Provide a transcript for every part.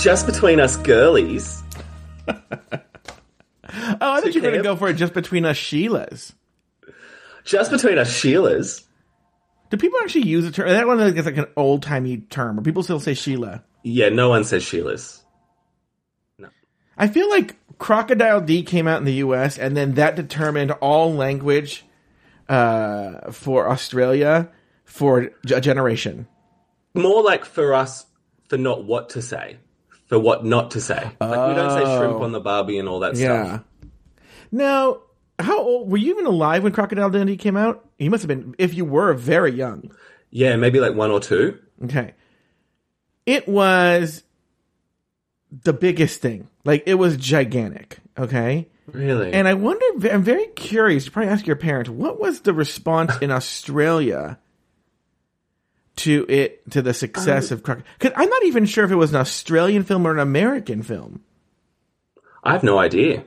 just between us girlies. Oh, I thought you were going to go for it just between us Sheilas. Just between us Sheilas. Do people actually use the term? That one is like an old timey term, or people still say Sheila. Yeah, no one says Sheilas. No. I feel like Crocodile D came out in the U.S. and then that determined all language uh, for Australia for a generation. More like for us, for not what to say, for what not to say. Like we don't say oh. shrimp on the barbie and all that Oh. Yeah. stuff. Now, how old were you even alive when Crocodile Dundee came out? You must have been, if you were, very young. Yeah, maybe like one or two. Okay. It was the biggest thing. Like, it was gigantic. Okay. Really? And I wonder, I'm very curious. You probably ask your parents, what was the response in Australia to it, to the success of Crocodile? Because I'm not even sure if it was an Australian film or an American film. I have no idea.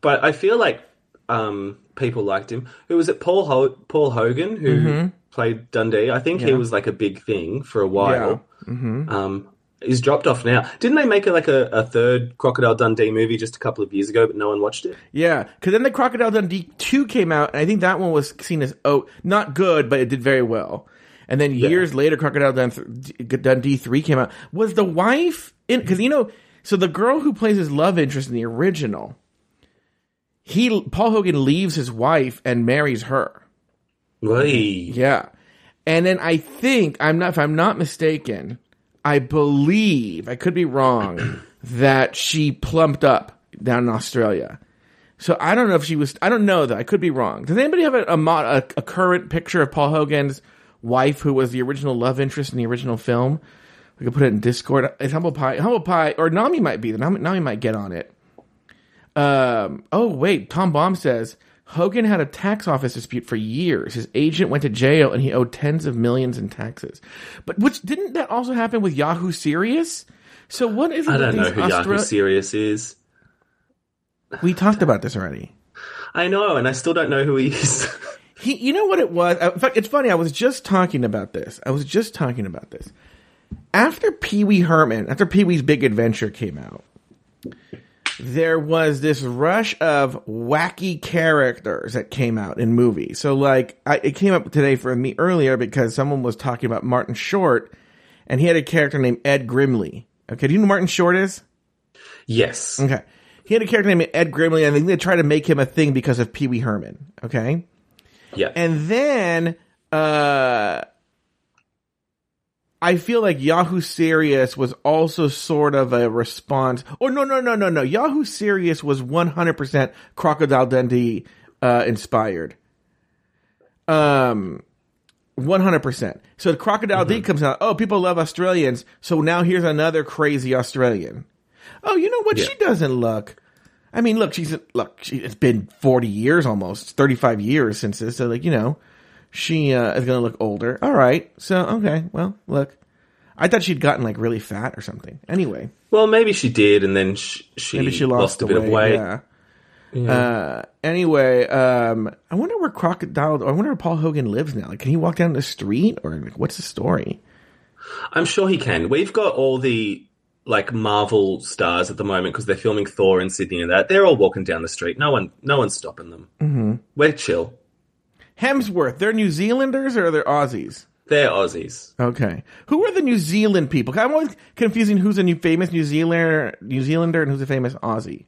But I feel like um, people liked him. Who was it? Paul Ho- Paul Hogan, who played Dundee. I think he Mm-hmm. Was like a big thing for a while. Um, he's dropped off now. Didn't they make a, like a, a third Crocodile Dundee movie just a couple of years ago, but no one watched it? Yeah, because then the Crocodile Dundee 2 came out, and I think that one was seen as, oh, not good, but it did very well. And then years later, Crocodile Dundee, 3 came out. Was the wife in, because you know, so the girl who plays his love interest in the original, he, Paul Hogan leaves his wife and marries her. Whee. Yeah. And then I think, I'm not, if I'm not mistaken, I believe, I could be wrong, that she plumped up down in Australia. So I don't know if she was, I don't know though, I could be wrong. Does anybody have a, a, a, a current picture of Paul Hogan's wife who was the original love interest in the original film? We could put it in Discord. It's Humble Pie, Humble Pie, or Nami might be, Nami, Nami might get on it. Um, oh wait, Tom Baum says Hogan had a tax office dispute for years. His agent went to jail and he owed tens of millions in taxes. But which didn't that also happen with Yahoo Serious? So what is it? I don't know who Yahoo Austra- Serious is. We talked about this already. I know, and I still don't know who he is. He, you know what it was? Uh, in fact, it's funny. I was just talking about this. I was just talking about this. After Pee Wee Herman, after Pee Wee's Big Adventure came out, there was this rush of wacky characters that came out in movies. So, like, I, it came up today for me earlier because someone was talking about Martin Short, and he had a character named Ed Grimley. Okay, do you know who Martin Short is? yes. Okay. He had a character named Ed Grimley, and I think they tried to make him a thing because of Pee Wee Herman. Okay. Yeah. And then uh I feel like Yahoo Serious was also sort of a response. Oh no no no no no! Yahoo Serious was one hundred percent Crocodile Dundee uh, inspired. Um, one hundred percent. So the Crocodile Dundee comes out. Oh, people love Australians. So now here's another crazy Australian. Oh, you know what? She doesn't look. I mean, look, she's look. She, it's been forty years, almost thirty-five years since this. So, like, you know, she uh, is going to look older. All right. So, okay. Well, look, I thought she'd gotten like really fat or something. Anyway, Well, maybe she did, and then sh- she, maybe she lost, a the bit of weight. Yeah. Uh, anyway, um, I wonder where Crocodile. I wonder where Paul Hogan lives now. Like, can he walk down the street, or like, what's the story? I'm sure he can. We've got all the like Marvel stars at the moment because they're filming Thor in Sydney and that. They're all walking down the street. No one, no one's stopping them. Mm-hmm. We're chill. Hemsworth. They're New Zealanders or they're Aussies? They're Aussies. Okay. Who are the New Zealand people? I'm always confusing who's a new famous New Zealander, New Zealander, and who's a famous Aussie.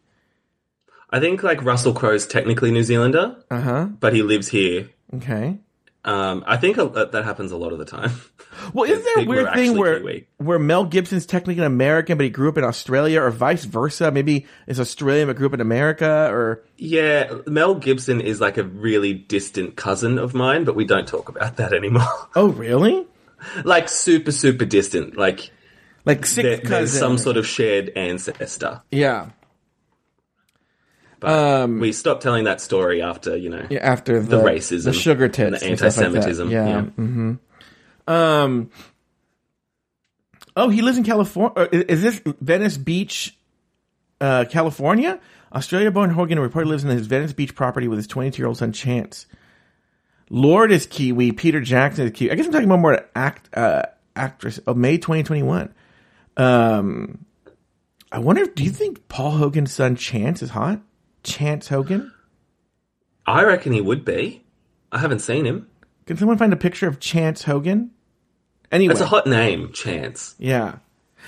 I think like Russell Crowe's technically New Zealander, Uh huh. but he lives here. Okay. Um, I think that that happens a lot of the time. Well, isn't there a weird thing where Kiwi. where Mel Gibson's technically an American, but he grew up in Australia, or vice versa? Maybe is Australian but grew up in America, or yeah, Mel Gibson is like a really distant cousin of mine, but we don't talk about that anymore. oh, really? like super, super distant. Like Like sixth there, cousin? there's some sort of shared ancestor. yeah. But Um, we stopped telling that story after you know Yeah, after the, the racism, the sugar tits, the stuff like anti-Semitism. yeah. yeah. hmm Um. Oh, he lives in California. Is this Venice Beach, uh, California? Australia-born Hogan reportedly lives in his Venice Beach property with his 22-year-old son Chance. Lord is Kiwi. Peter Jackson is Kiwi. I guess I'm talking about more act uh, actress of May 2021. Um, I wonder. Do you think Paul Hogan's son Chance is hot? Chance Hogan. I reckon he would be. I haven't seen him. Can someone find a picture of Chance Hogan? Anyway, That's a hot name, Chance. yeah.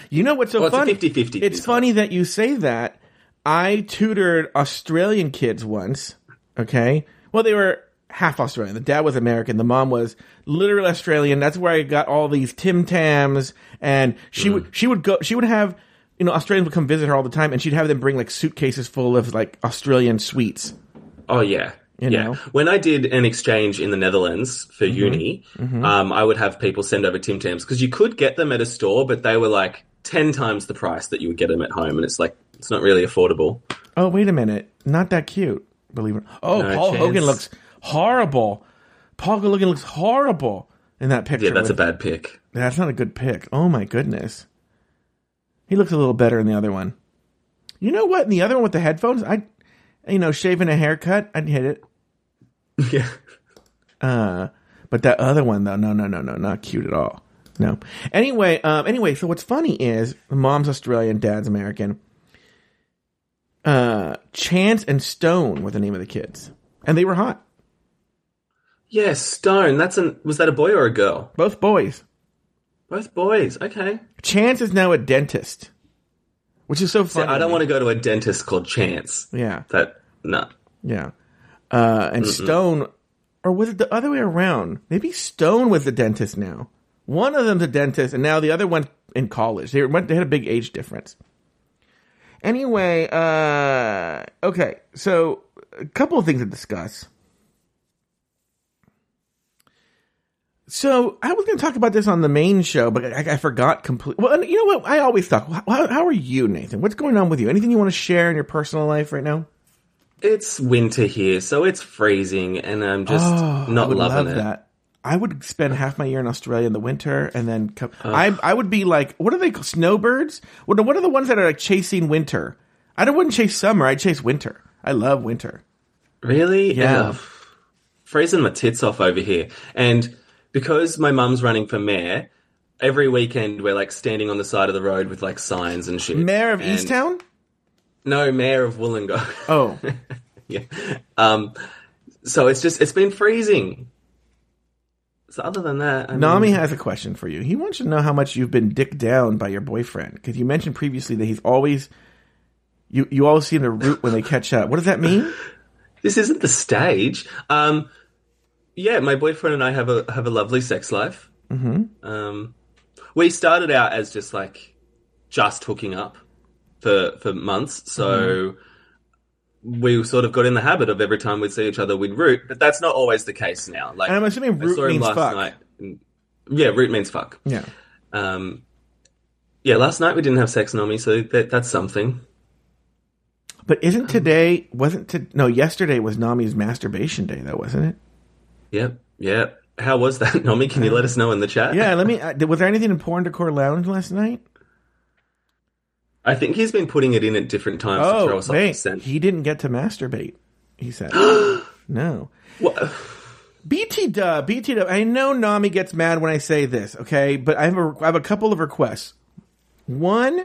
You know what's so Well, it's a funny? 50-50 It's funny that you say that. I tutored Australian kids once. Okay, well they were half Australian. The dad was American. The mom was literally Australian. That's where I got all these Tim Tams, and she Mm. would she would go. She would have you know Australians would come visit her all the time, and she'd have them bring like suitcases full of like Australian sweets. Oh yeah. You yeah. know? Mm-hmm. When I did an exchange in the Netherlands for uni, um, I would have people send over Tim Tams because you could get them at a store, but they were like ten times the price that you would get them at home, and it's like it's not really affordable. Oh wait a minute, not that cute. Believe it. Oh, No Paul chance. Hogan looks horrible. Paul Hogan looks horrible in that picture. Yeah, that's a bad pick. That's not a good pick. Oh my goodness. He looks a little better in the other one. You know what? In the other one with the headphones, I, you know, shaving a haircut, I'd hit it. yeah. Uh, but that other one though, no, no, no, no, not cute at all. No. Anyway, um, anyway, so what's funny is mom's Australian, dad's American. Uh, Chance and Stone were the name of the kids, and they were hot, Yeah, Stone. That's an. Was that a boy or a girl? both boys. Both boys. Okay. Chance is now a dentist, which is so So funny. I don't want to go to a dentist called Chance. Yeah. That no. Yeah. Uh, and Stone, or was it the other way around? Maybe Stone was the dentist now. One of them's a dentist, and now the other one in college. They went. They had a big age difference. Anyway, uh, okay. So a couple of things to discuss. So I was going to talk about this on the main show, but I, I forgot completely. Well, you know what? I always talk. How, how are you, Nathan? What's going on with you? Anything you want to share in your personal life right now? It's winter here, so it's freezing, and I'm just oh, I not would loving love it. that. I would spend half my year in Australia in the winter, and then come. I I would be like, what are they? called? Snowbirds? What are, what are the ones that are like chasing winter? I don't wouldn't chase summer. I'd chase winter. I love winter. Really? Yeah. Freezing my tits off over here. And because my mum's running for mayor, every weekend we're like standing on the side of the road with like signs and shit. Mayor of And- Easttown. No, mayor of Wollongong. Oh, yeah. Um, so it's just, it's been freezing. So other than that, I mean, Nami has a question for you. He wants to know how much you've been dicked down by your boyfriend because you mentioned previously that he's always. You, you always seem to root when they catch up. What does that mean? this isn't the stage. Um, yeah, my boyfriend and I have a have a lovely sex life. Mm-hmm. Um, we started out as just like just hooking up for for months, so we sort of got in the habit of every time we'd see each other we'd root. But that's not always the case now. Like And I'm assuming root means last fuck. night. and- yeah, root means fuck. Yeah. Um, yeah, last night we didn't have sex, Nomi, so that, that's something. But isn't today wasn't to no yesterday was Nami's masturbation day though wasn't it? Yep, yep. How was that, Nomi? Can you let us know in the chat? Yeah, let me. Uh, was there anything in Porn Decor Lounge last night? I think he's been putting it in at different times to throw Oh, us off the scent. he didn't get to masturbate. He said, "No." What? BT Dub, BT Dub. I know Nami gets mad when I say this, okay? But I have a, I have a couple of requests. One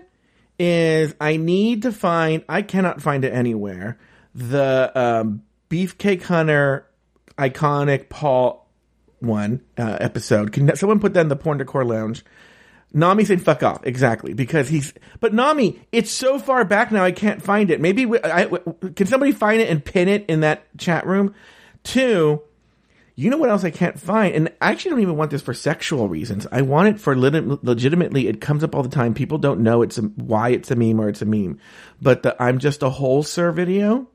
is I need to find. I cannot find it anywhere. The um, Beefcake Hunter iconic Paul one uh, episode. Can someone put that in the Porn Decor Lounge? Nami said "fuck off" exactly because he's. But Nami, it's so far back now I can't find it. Maybe we, I, can somebody find it and pin it in that chat room? Two, you know what else I can't find? And I actually don't even want this for sexual reasons. I want it for lit- legitimately. It comes up all the time. People don't know it's a, why it's a meme or it's a meme. But the "I'm just a whole sir" video.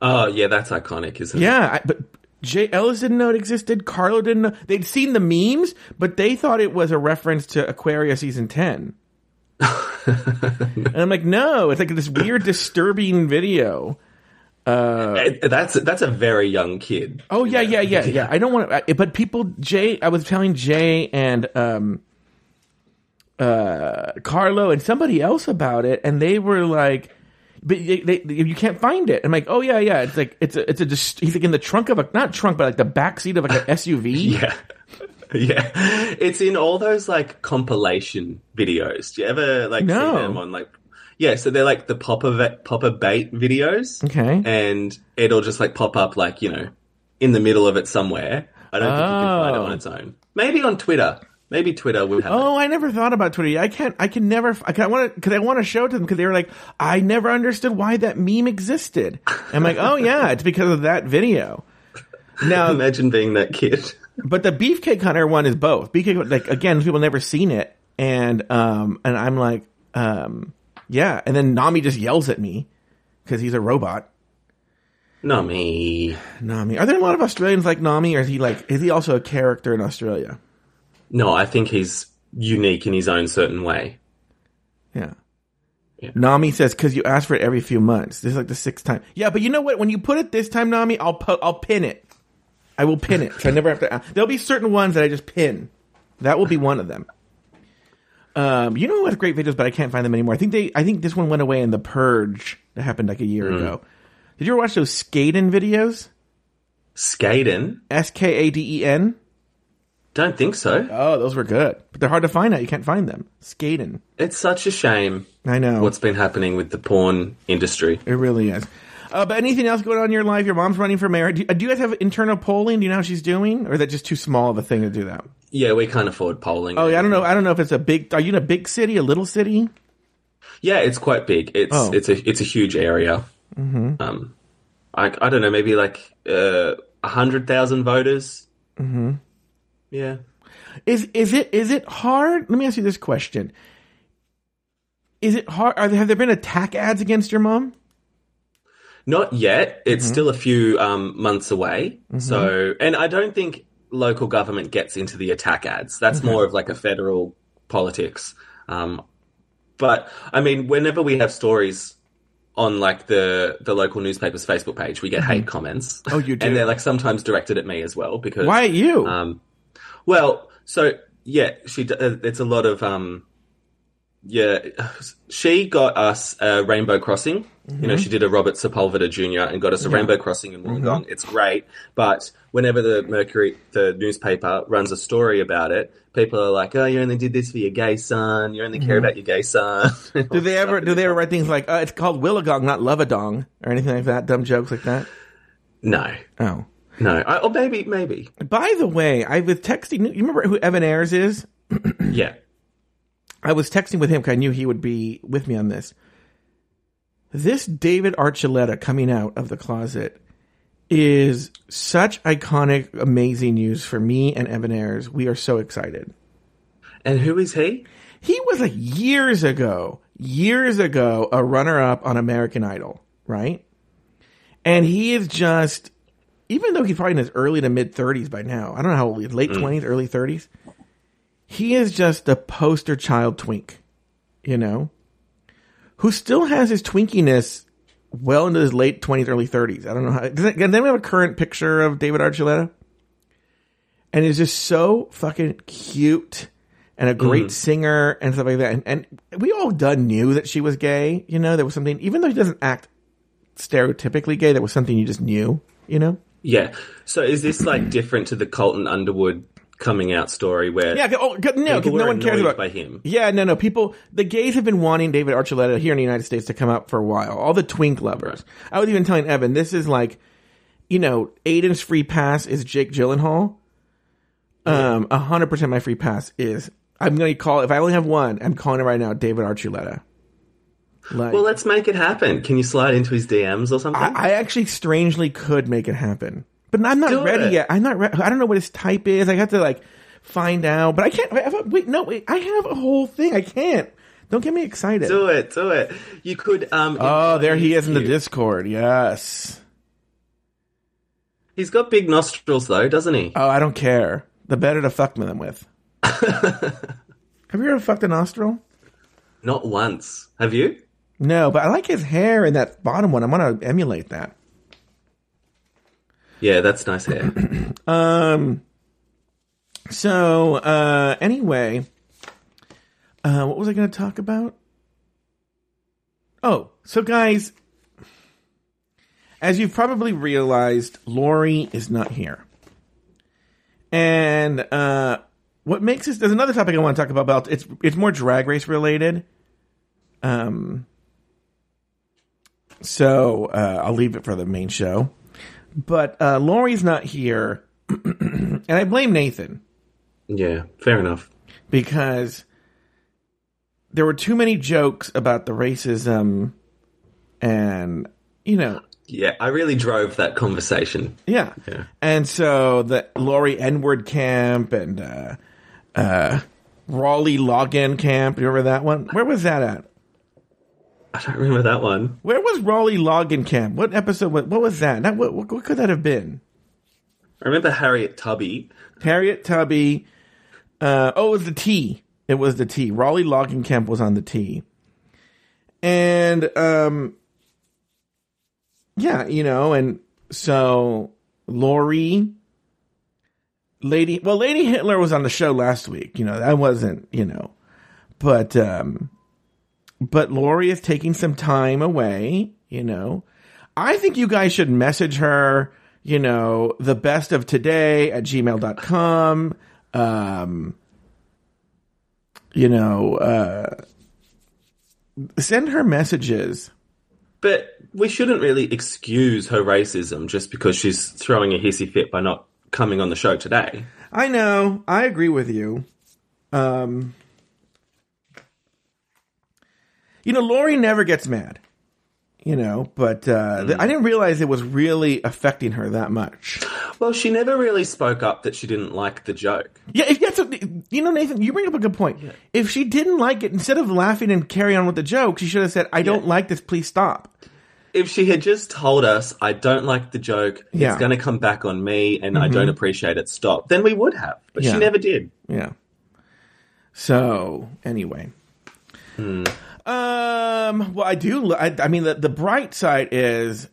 Oh, yeah, that's iconic, isn't it? Yeah, but Jay Ellis didn't know it existed. Carlo didn't know. They'd seen the memes, but they thought it was a reference to Aquaria season 10. and I'm like, no, it's like this weird, disturbing video. It- That's that's a very young kid. Oh yeah, yeah, yeah, yeah. I don't want to, but people, Jay, I was telling Jay and um, uh, Carlo and somebody else about it, and they were like, "But they, they, you can't find it." I'm like, "Oh yeah, yeah." It's like it's a, it's a. Dis- he's like in the trunk of a not trunk, but like the back seat of like an SUV. Yeah. Yeah, it's in all those like compilation videos. Do you ever like No. see them on like? Yeah, so they're like the popper va- popper bait videos, Okay. and it'll just like pop up like you know in the middle of it somewhere. I don't think you can find it Oh. on its own. Maybe on Twitter. Maybe Twitter would have. it. Oh, I never thought about Twitter. I can't. I can never. I want to because I want to show it to them because they were like, I never understood why that meme existed. I'm like, oh yeah, it's because of that video. Now, Imagine being that kid. but the Beefcake Hunter one is both. Beefcake, like again, people never seen it, and um, and I'm like, um, yeah, and then Nami just yells at me because he's a robot. Nami. Nami, are there a lot of Australians like Nami, or is he like, is he also a character in Australia? No, I think he's unique in his own certain way. Yeah. Yeah. Nami says because you ask for it every few months. This is like the sixth time. Yeah, but you know what? When you put it this time, Nami, I'll pu- I'll pin it. I will pin it. So I never have to. There'll be certain ones that I just pin. That will be one of them. Um, you know who has great videos, but I can't find them anymore. I think they. I think this one went away in the Purge that happened like a year ago. Did you ever watch those Skaden videos? Skaden? S K A D E N. Don't think so. Oh, those were good, but they're hard to find out. You can't find them. Skaden. It's such a shame I know. what's been happening with the porn industry. It really is. Uh, but anything else going on in your life? Your mom's running for mayor. Do, uh, do you guys have internal polling? Do you know how she's doing, or is that just too small of a thing to do that? Yeah, we can't afford polling. Oh, yeah, I don't know. I don't know if it's a big. Are you in a big city, a little city? Yeah, it's quite big. It's Oh. it's a it's a huge area. Mm-hmm. Um, I I don't know, maybe like uh, a hundred thousand voters. Mm-hmm. Yeah. Is is it is it hard? Let me ask you this question: Is it hard? Are there, have there been attack ads against your mom? Not yet. It's Mm-hmm. still a few um, months away. So, and I don't think local government gets into the attack ads. That's more of like a federal politics. Um, but I mean, whenever we have stories on like the the local newspaper's Facebook page, we get hate comments. Oh, you do? and they're like sometimes directed at me as well because Why at you? Um, well, so yeah, she. Uh, it's a lot of um, yeah. She got us a Rainbow Crossing. You know, she did a Robert Sepulveda Jr. and got us a Rainbow Crossing in Wollongong. It's great, but whenever the Mercury, the newspaper, runs a story about it, people are like, "Oh, you only did this for your gay son. You only care about your gay son." do they ever do they ever write things like uh, it's called Willagong, not Lovadong, or anything like that? Dumb jokes like that. no, Oh. No. I, or maybe, maybe. By the way, I was texting. You remember who Evan Ayers is? Yeah. I was texting with him because I knew he would be with me on this. This David Archuleta coming out of the closet is such iconic, amazing news for me and Evan Ayers. We are so excited. And who is he? He was like years ago, years ago, a runner up on American Idol, right? And he is just, even though he's probably in his early to mid 30s by now, I don't know how old late mm. 20s, early 30s, he is just the poster child twink, you know, who still has his twinkiness well into his late 20s, early 30s. I don't know how, does then we have a current picture of David Archuleta? And is just so fucking cute and a great mm. singer and stuff like that. And, and we all done knew that she was gay. You know, there was something, even though he doesn't act stereotypically gay, there was something you just knew, you know? Yeah. So is this like different to the Colton Underwood coming out story where Yeah, oh, no, because no one cares about by him? Yeah, no, no. People, the gays have been wanting David Archuleta here in the United States to come out for a while. All the twink lovers. I was even telling Evan, this is like, you know, Aiden's free pass is Jake Gyllenhaal. Um, a hundred percent my free pass is. I'm gonna call if I only have one. I'm calling it right now, David Archuleta. Like, Well, let's make it happen. Can you slide into his DMs or something? I, I actually strangely could make it happen, but I'm not ready yet. I'm not. Re- I don't know what his type is. I have to like find out, but I can't. I wait, no, wait. I have a whole thing. I can't. Don't get me excited. do it, do it. You could. Um, oh, there he is in the. Discord. Yes. He's got big nostrils though, doesn't he? Oh, I don't care. The better to fuck them with. have you ever fucked a nostril? Not once. Have you? No, but I like his hair in that bottom one. I want to emulate that. Yeah, that's nice hair. Um. So, uh, anyway, uh, what was I going to talk about? Oh, so guys, as you've probably realized, Lori is not here. And uh, what makes this? There's another topic I want to talk about. about it's it's more drag race related. Um. So uh, I'll leave it for the main show. But uh, Lori's not here, and I blame Nathan Yeah, fair enough. because there were too many jokes about the racism, and you know, Yeah, I really drove that conversation. yeah. Yeah. And so the Laurie N-word camp and uh, uh, Raleigh login camp. You remember that one? Where was that at? I don't remember that one. Where was Raleigh camp? What episode? What, what was that? that what, what, what could that have been? I remember Harriet Tubby. Harriet Tubby. Uh, oh, it was the T. It was the T. Raleigh camp was on the T. And um, yeah, you know, and so Lori, Lady, well, Lady Hitler was on the show last week. You know, that wasn't, you know, but um, but Lori is taking some time away. You know, I think you guys should message her. You know, the best of today at gmail.com. Um, you know, uh, send her messages. But we shouldn't really excuse her racism just because she's throwing a hissy fit by not coming on the show today. I know. I agree with you. Um, you know, Lori never gets mad. You know, but uh, th- I mm. didn't realize it was really affecting her that much. Well, she never really spoke up that she didn't like the joke. Yeah, if that's a, you know, Nathan, you bring up a good point. If she didn't like it, instead of laughing and carry on with the joke, she should have said, "I don't like this. Please stop." If she had just told us, I don't like the joke, Yeah. it's going to come back on me, and I don't mm-hmm. appreciate it, stop, then we would have. But Yeah. she never did. Yeah. So anyway, hmm. Um, well, I do. I, I mean, the the bright side is.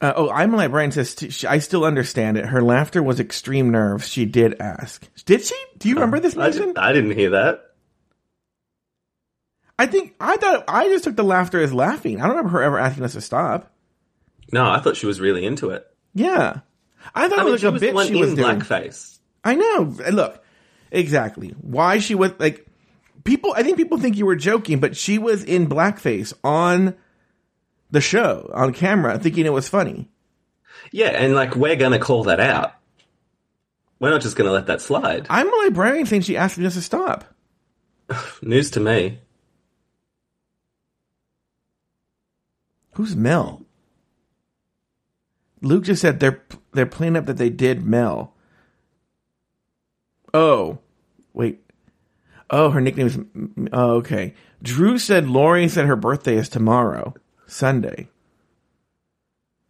Uh, oh, I'm a librarian says t- she- I still understand it. Her laughter was extreme nerves. She did ask. Did she? Do you remember this, I, did, I didn't hear that. I think I thought I just took the laughter as laughing. I don't remember her ever asking us to stop. No, I thought she was really into it. Yeah, I thought I it mean, was she like a was bit she was in doing. blackface. I know. Look, exactly why she was like people. I think people think you were joking, but she was in blackface on the show on camera, thinking it was funny. Yeah, and like we're going to call that out. We're not just going to let that slide. I'm a librarian saying she asked us to stop. News to me. Who's Mel? Luke just said they're they're playing up that they did Mel. Oh, wait. Oh, her nickname is. Oh, okay. Drew said Lori said her birthday is tomorrow, Sunday.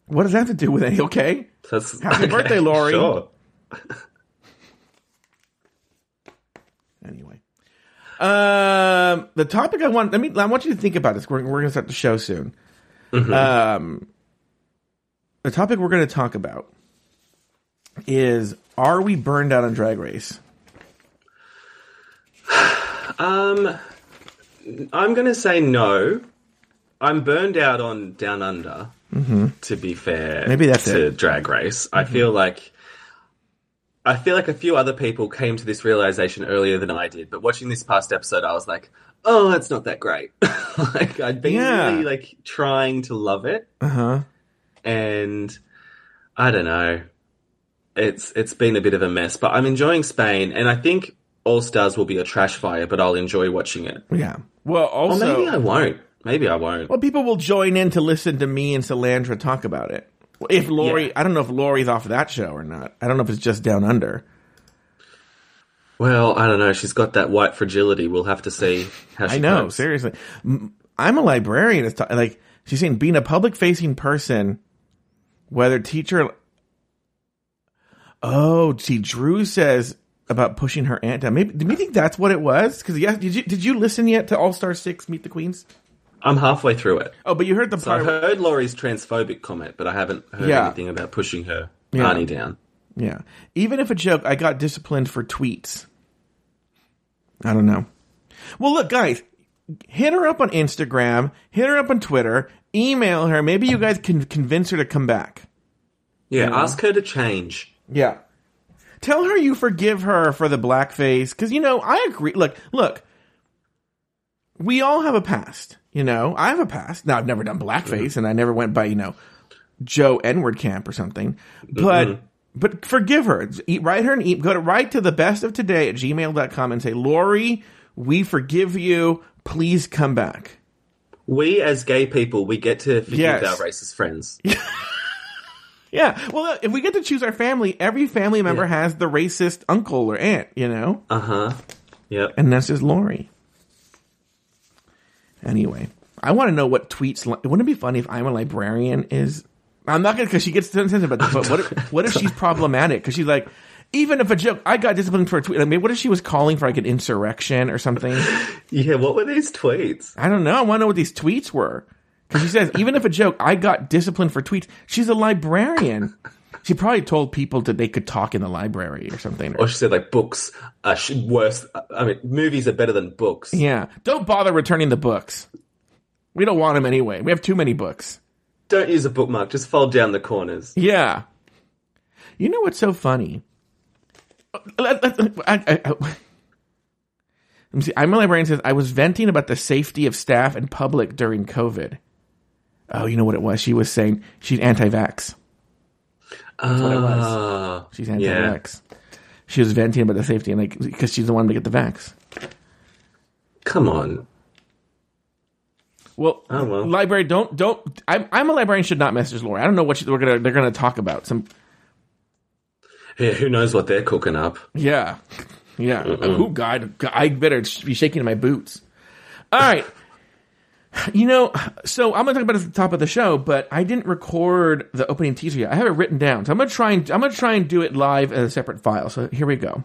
What does that have to do with it? Okay. That's, Happy birthday, Lori. Sure. Anyway, um, the topic I want. Let me. I want you to think about this. We're we're gonna start the show soon. Um, the topic we're gonna talk about is: Are we burned out on Drag Race? Um, I'm going to say no. I'm burned out on Down Under. To be fair, Mm-hmm. Maybe that's to it. Mm-hmm. Drag Race. I feel like I feel like a few other people came to this realization earlier than I did. But watching this past episode, I was like, "Oh, that's not that great." like I'd been Yeah. really like trying to love it, Uh huh. and I don't know. It's it's been a bit of a mess, but I'm enjoying Spain, and I think All Stars will be a trash fire, but I'll enjoy watching it. Yeah. Well, Or maybe I won't. Maybe I won't. well, people will join in to listen to me and Solandra talk about it. If Lori, Yeah. I don't know if Lori's off that show or not. I don't know if it's just Down Under. Well, I don't know. She's got that white fragility. We'll have to see how she I know, copes. seriously. M- I'm a librarian. It's t- like she's saying, being a public facing person, whether teacher. Oh, see, Drew says about pushing her aunt down. Maybe do you think that's what it was? Because yeah, did you did you listen yet to All Star Six Meet the Queens? I'm halfway through it. Oh, but you heard the part. So I heard Laurie's transphobic comment, but I haven't heard Yeah. anything about pushing her Yeah. Arnie down. Yeah. Even if a joke, I got disciplined for tweets. I don't know. Well, look, guys, hit her up on Instagram, hit her up on Twitter, email her. Maybe you guys can convince her to come back. Yeah, ask her to change. Yeah. Tell her you forgive her for the blackface because you know I agree. Look, look, we all have a past. You know, I have a past. Now I've never done blackface, and I never went by you know Joe N-word camp or something. But Mm-hmm. but forgive her. E- Write her an e- go to write to the best of today at gmail.com and say, Lori, we forgive you. Please come back. We as gay people, we get to forgive Yes. our racist friends. Yeah. Well, if we get to choose our family, every family member has the racist uncle or aunt, you know? Uh huh. Yep. And that's just Lori. Anyway, I want to know what tweets. Li- Wouldn't it be funny if I'm a librarian? Is I'm not gonna because she gets sensitive about this. But what if, what if she's problematic? Because she's like, even if a joke, I got disciplined for a tweet. I mean, what if she was calling for like an insurrection or something? Yeah. What were these tweets? I don't know. I want to know what these tweets were. Because she says, even if a joke, I got disciplined for tweets. She's a librarian. She probably told people that they could talk in the library or something. Or she said like books are worse. I mean, movies are better than books. Yeah. Don't bother returning the books. We don't want them anyway. We have too many books. Don't use a bookmark. Just fold down the corners. Yeah. You know what's so funny? Uh, let, let- I, I, I- let me see. I'm a librarian says I was venting about the safety of staff and public during COVID. Oh, you know what it was? She was saying she's anti-vax. That's what it was. Ah. She's anti-vax. She was venting about the safety and like because she's the one to get the vax. Come on. Well, Oh, well. library don't don't. I'm I'm a librarian should not message Laura. I don't know what she, we're gonna they're gonna talk about. Some Yeah, who knows what they're cooking up? Yeah. Yeah. Who God, I better be shaking in my boots. All right. You know, so I'm gonna talk about it at the top of the show, but I didn't record the opening teaser yet. I have it written down, so I'm gonna try and I'm gonna try and do it live as a separate file. So here we go.